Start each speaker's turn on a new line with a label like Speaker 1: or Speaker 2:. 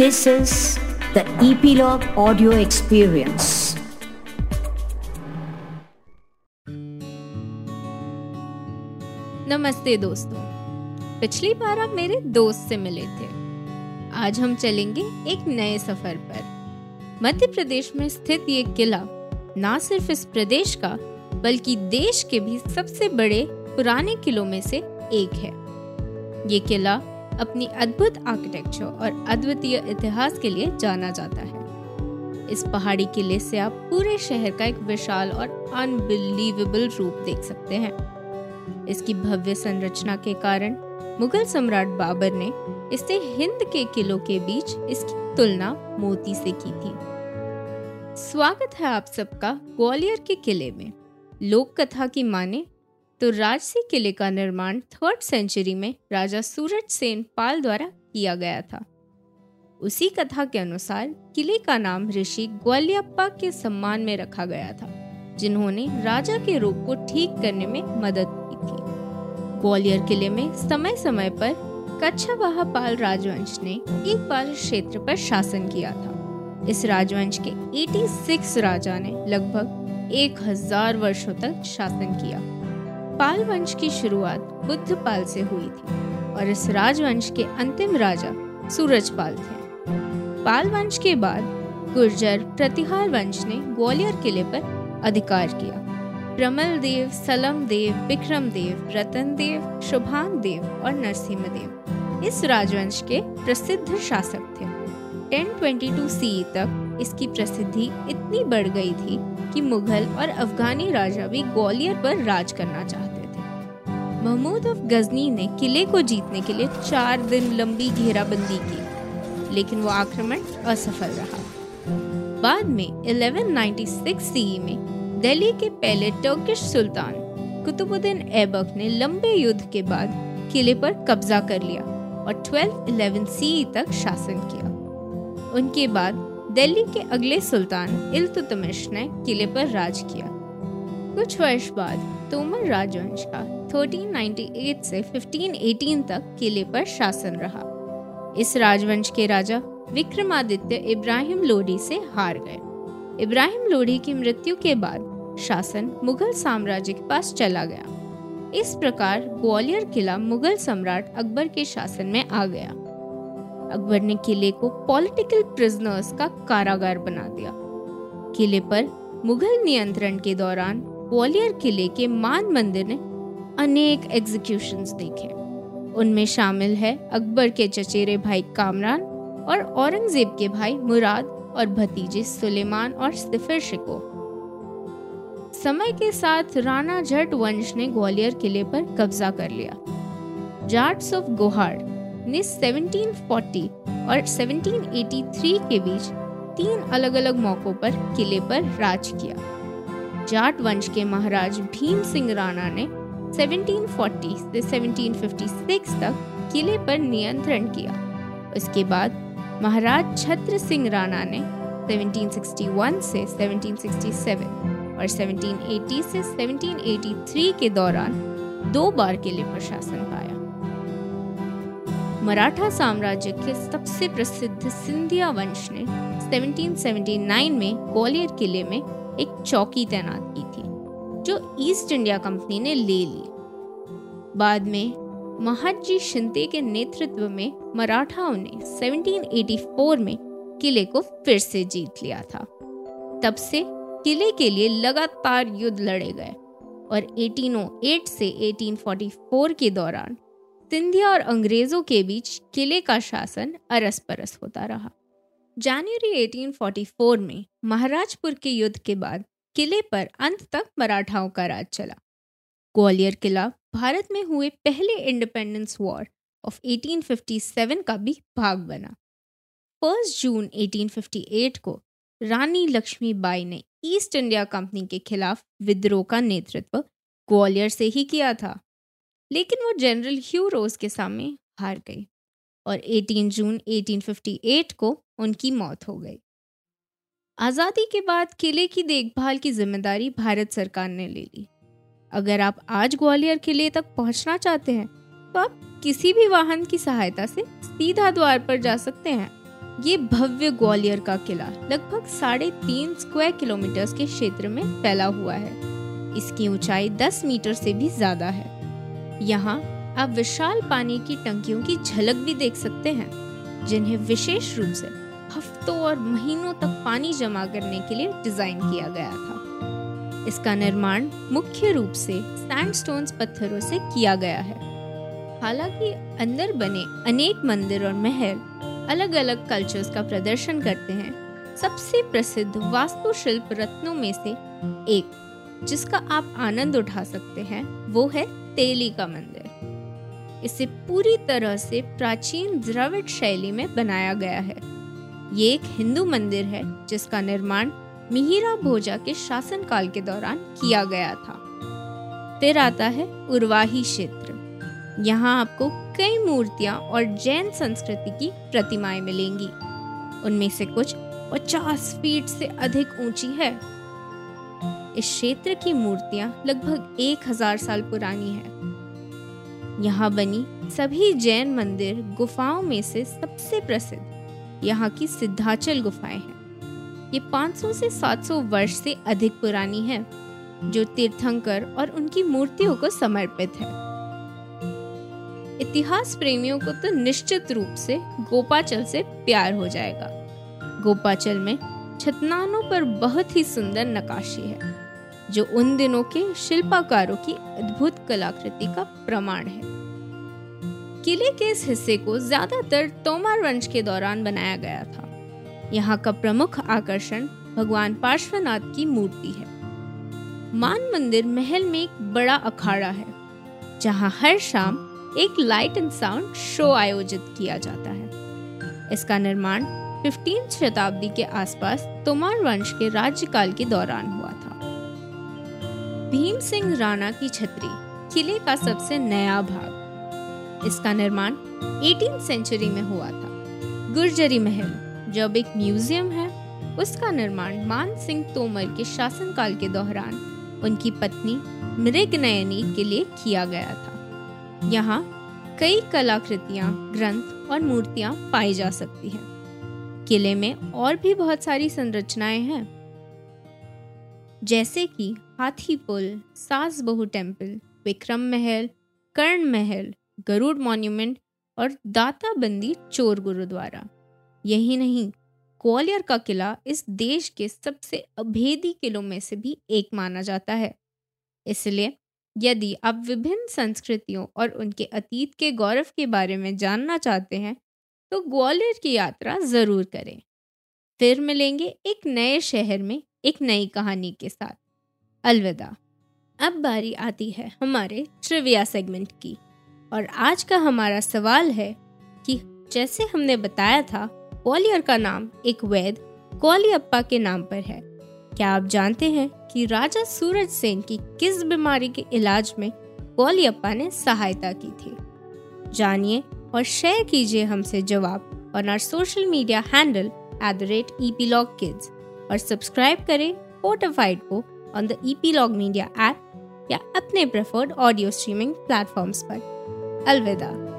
Speaker 1: This is the Epilogue Audio Experience.
Speaker 2: नमस्ते दोस्तों। पिछली बार आप मेरे दोस्त से मिले थे। आज हम चलेंगे एक नए सफ़र पर। मध्य प्रदेश में स्थित ये किला ना सिर्फ़ इस प्रदेश का, बल्कि देश के भी सबसे बड़े पुराने किलों में से एक है। ये किला अपनी अद्भुत आर्किटेक्चर और अद्वितीय इतिहास के लिए जाना जाता है। इस पहाड़ी किले से आप पूरे शहर का एक विशाल और अनबिलीवेबल रूप देख सकते हैं। इसकी भव्य संरचना के कारण मुगल सम्राट बाबर ने इसे हिंद के किलों के बीच इसकी तुलना मोती से की थी। स्वागत है आप सबका ग्वालियर के किले में। लोक कथा की माने तो राजसी किले का निर्माण थर्ड सेंचुरी में राजा सूरज सेन पाल द्वारा किया गया था। उसी कथा के अनुसार किले का नाम ऋषि ग्वालियप्पा के सम्मान में रखा गया था, जिन्होंने राजा के रोग को ठीक करने में मदद की थी। ग्वालियर किले में समय समय पर कच्छवाहा पाल राजवंश ने एक बार क्षेत्र पर शासन किया था। इस राजवंश के 86 राजा ने लगभग एक हज़ार वर्षों तक शासन किया। पाल वंश की शुरुआत बुद्ध पाल से हुई थी और इस राजवंश के अंतिम राजा सूरजपाल थे। पाल वंश के बाद गुर्जर प्रतिहार वंश ने ग्वालियर किले पर अधिकार किया। प्रमल देव सलम देव विक्रम देव रतन देव शुभान देव और नरसिंह देव इस राजवंश के प्रसिद्ध शासक थे। 1022 सी तक इसकी प्रसिद्धि इतनी बढ़ गई थी कि मुगल और अफगानी राजा भी ग्वालियर पर राज करना चाहते थे। महमूद ऑफ़ गजनी ने किले को जीतने के लिए चार दिन लंबी घेराबंदी की, लेकिन वो आक्रमण असफल रहा। बाद में 1196 सी में दिल्ली के पहले टर्किश सुल्तान कुतुबुद्दीन ऐबक ने लंबे युद्ध के बाद किले पर कब्जा कर लिया और 1211 सी तक शासन किया। उनके बाद दिल्ली के अगले सुल्तान इल्तुतमिश ने किले पर राज किया। कुछ वर्ष बाद तोमर राजवंश का 1398 से 1518 तक किले पर शासन रहा। इस राजवंश के राजा विक्रमादित्य इब्राहिम लोडी से हार गए। इब्राहिम लोडी की मृत्यु के बाद शासन मुगल साम्राज्य के पास चला गया। इस प्रकार ग्वालियर किला मुगल सम्राट अकबर के शासन में आ गया। अकबर ने किले को पॉलिटिकल प्रिजनर्स का कारागार बना दिया। किले पर मुगल नियंत्रण के दौरान ग्वालियर किले के मान मंदिर ने अनेक एग्जीक्यूशंस देखे। उनमें शामिल है अकबर के चचेरे भाई कामरान और औरंगज़ेब के भाई मुराद और भतीजे सुलेमान और सिफर शिको। समय के साथ राणा जट वंश ने ग्वालियर किले पर कब्जा कर लिया। जाट्स ऑफ़ गोहाड़ ने 1740 और 1783 के बीच तीन अलग अलग मौकों पर किले पर राज किया। जाट वंश के महाराज भीम सिंह राणा ने 1740 से 1756 तक किले पर नियंत्रण किया। उसके बाद महाराज छत्र सिंह राणा ने 1761 से 1767 और 1780 से 1783 के दौरान दो बार किले पर शासन पाया। मराठा साम्राज्य के सबसे प्रसिद्ध सिंधिया वंश ने 1779 में ग्वालियर किले में एक चौकी तैनात की थी, जो ईस्ट इंडिया कंपनी ने ले ली। बाद में महाजी शिंदे के नेतृत्व में मराठाओं ने 1784 में किले को फिर से जीत लिया था। तब से किले के लिए लगातार युद्ध लड़े गए और 1808 से 1844 के दौरान सिंधिया और अंग्रेज़ों के बीच किले का शासन अरस परस होता रहा। जनवरी 1844 में महाराजपुर के युद्ध के बाद किले पर अंत तक मराठाओं का राज चला। ग्वालियर किला भारत में हुए पहले इंडिपेंडेंस वॉर ऑफ़ 1857 का भी भाग बना। फ़र्स्ट जून 1858 को रानी लक्ष्मीबाई ने ईस्ट इंडिया कंपनी के खिलाफ विद्रोह का नेतृत्व ग्वालियर से ही किया था। लेकिन वो जनरल ह्यू रोज के सामने हार गई और 18 जून 1858 को उनकी मौत हो गई। आज़ादी के बाद किले की देखभाल की ज़िम्मेदारी भारत सरकार ने ले ली। अगर आप आज ग्वालियर किले तक पहुँचना चाहते हैं तो आप किसी भी वाहन की सहायता से सीधा द्वार पर जा सकते हैं। ये भव्य ग्वालियर का किला लगभग साढ़े तीन स्क्वायर किलोमीटर के क्षेत्र में फैला हुआ है। इसकी ऊंचाई 10 मीटर से भी ज़्यादा है। यहाँ आप विशाल पानी की टंकियों की झलक भी देख सकते हैं, जिन्हें विशेष रूप से हफ्तों और महीनों तक पानी जमा करने के लिए डिज़ाइन किया गया था। इसका निर्माण मुख्य रूप से सैंडस्टोन्स पत्थरों से किया गया है। हालाँकि अंदर बने अनेक मंदिर और महल अलग अलग कल्चर्स का प्रदर्शन करते हैं, सबसे प्रसिद्ध वास्तुशिल्प रत्नों में से एक, जिसका आप आनंद उठा सकते हैं, वो है तेली का मंदिर। इसे पूरी तरह से प्राचीन द्रविड़ शैली में बनाया गया है। ये एक हिंदू मंदिर है, जिसका निर्माण मिहिरा भोजा के शासनकाल के दौरान किया गया था। फिर आता है उर्वाही क्षेत्र। यहाँ आपको कई मूर्तियाँ और जैन संस्कृति की प्रतिमाएँ मिलेंगी। उनमें से कुछ 50 फीट से अधिक ऊँची है। इस क्षेत्र की मूर्तियाँ लगभग एक हज़ार साल पुरानी है। यहाँ बनी सभी जैन मंदिर गुफाओं में से सबसे प्रसिद्ध। यहाँ की सिद्धाचल गुफाएँ हैं। ये 500 से 700 वर्ष से अधिक पुरानी है, जो तीर्थंकर और उनकी मूर्तियों को समर्पित है। इतिहास प्रेमियों को तो निश्चित रूप से गोपाचल से प्यार हो जाएगा। गोपाचल में छतनानों पर बहुत ही सुंदर नकाशी है। जो उन दिनों के शिल्पाकारों की अद्भुत कलाकृति का प्रमाण है। किले के इस हिस्से को ज़्यादातर तोमार वंश के दौरान बनाया गया था। यहाँ का प्रमुख आकर्षण भगवान पार्श्वनाथ की मूर्ति है। मान मंदिर महल में एक बड़ा अखाड़ा है, जहाँ हर शाम एक लाइट एंड साउंड शो आयोजित किया जाता है। इसका निर्माण 15 शताब्दी के आसपास तोमार वंश के राज्यकाल के दौरान भीम सिंह राणा की छतरी, किले का सबसे नया भाग। इसका निर्माण 18 सेंचुरी में हुआ था। गुर्जरी महल जो अब एक म्यूज़ियम है, उसका निर्माण मान सिंह तोमर के शासनकाल के दौरान उनकी पत्नी मृग नयनी के लिए किया गया था। यहाँ कई कलाकृतियाँ, ग्रंथ और मूर्तियाँ पाई जा सकती हैं। किले में और भी बहुत सारी संरचनाएँ हैं। जैसे कि हाथी पुल, सास बहु टेंपल विक्रम महल, कर्ण महल, गरुड़ मॉन्यूमेंट और दाता बंदी चोर गुरुद्वारा। यही नहीं, ग्वालियर का किला इस देश के सबसे अभेदी किलों में से भी एक माना जाता है। इसलिए, यदि आप विभिन्न संस्कृतियों और उनके अतीत के गौरव के बारे में जानना चाहते हैं तो ग्वालियर की यात्रा ज़रूर करें। फिर मिलेंगे एक नए शहर में एक नई कहानी के साथ। अलविदा। अब बारी आती है हमारे ट्रिविया सेगमेंट की। और आज का हमारा सवाल है कि जैसे हमने बताया था, ग्वालियर का नाम एक वैद ग्वालियप्पा के नाम पर है। क्या आप जानते हैं कि राजा सूरज सेन की किस बीमारी के इलाज में ग्वालियप्पा ने सहायता की थी? जानिए और शेयर कीजिए हमसे जवाब on our social media handle at the rate E और सब्सक्राइब करें फोटोफाइड को on the epilogue media app या अपने प्रेफर्ड ऑडियो स्ट्रीमिंग प्लेटफॉर्म्स पर। अलविदा।